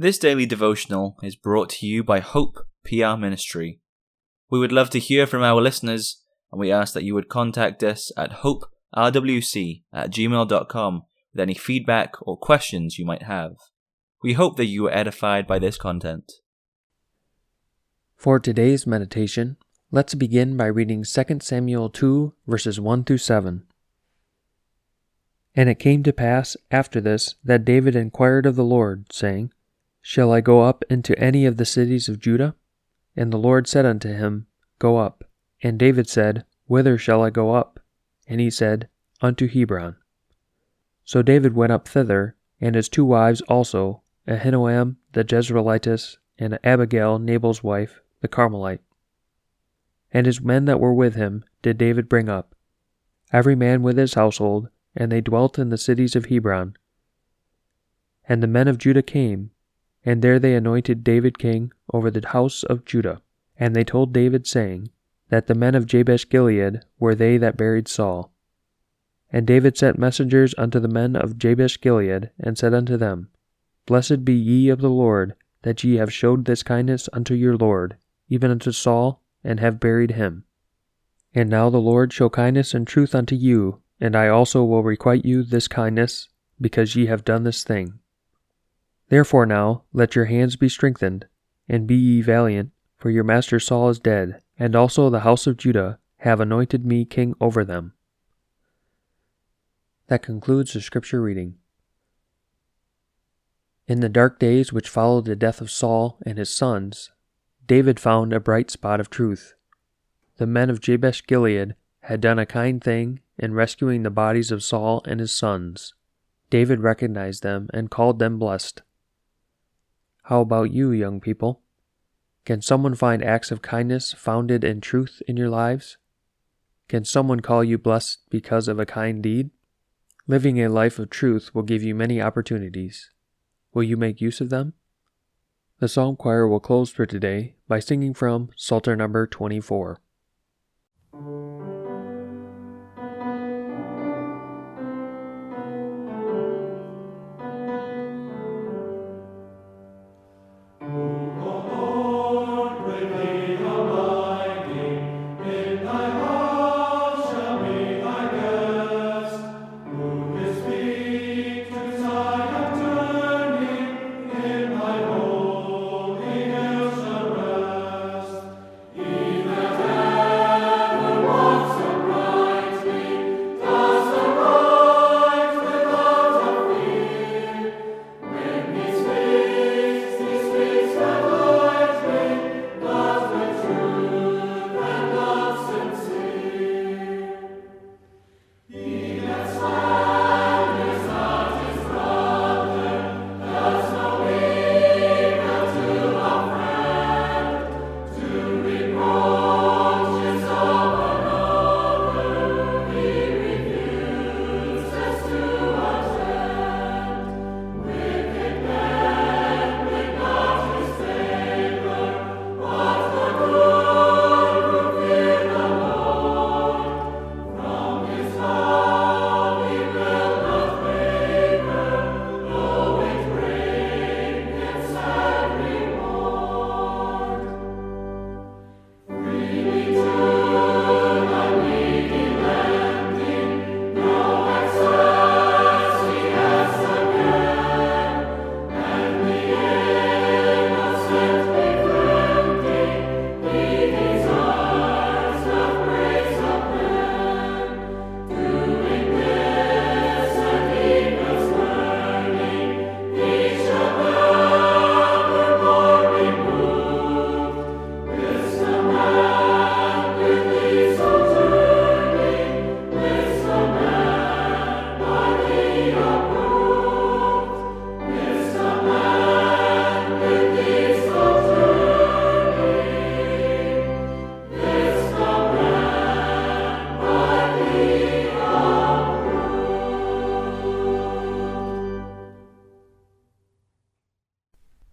This daily devotional is brought to you by Hope PR Ministry. We would love to hear from our listeners, and we ask that you would contact us at hoperwc at gmail.com with any feedback or questions you might have. We hope that you were edified by this content. For today's meditation, let's begin by reading 2 Samuel 2, verses 1 through 7. And it came to pass after this that David inquired of the Lord, saying, Shall I go up into any of the cities of Judah? And the Lord said unto him, Go up. And David said, Whither shall I go up? And he said, Unto Hebron. So David went up thither, and his two wives also, Ahinoam the Jezreelitess, and Abigail Nabal's wife, the Carmelite. And his men that were with him did David bring up, every man with his household, and they dwelt in the cities of Hebron. And the men of Judah came, and there they anointed David king over the house of Judah. And they told David, saying, That the men of Jabesh Gilead were they that buried Saul. And David sent messengers unto the men of Jabesh Gilead, and said unto them, Blessed be ye of the Lord, that ye have showed this kindness unto your Lord, even unto Saul, and have buried him. And now the Lord show kindness and truth unto you, and I also will requite you this kindness, because ye have done this thing. Therefore now let your hands be strengthened, and be ye valiant, for your master Saul is dead, and also the house of Judah have anointed me king over them. That concludes the scripture reading. In the dark days which followed the death of Saul and his sons, David found a bright spot of truth. The men of Jabesh Gilead had done a kind thing in rescuing the bodies of Saul and his sons. David recognized them and called them blessed. How about you, young people? Can someone find acts of kindness founded in truth in your lives? Can someone call you blessed because of a kind deed? Living a life of truth will give you many opportunities. Will you make use of them? The psalm choir will close for today by singing from Psalter number 24.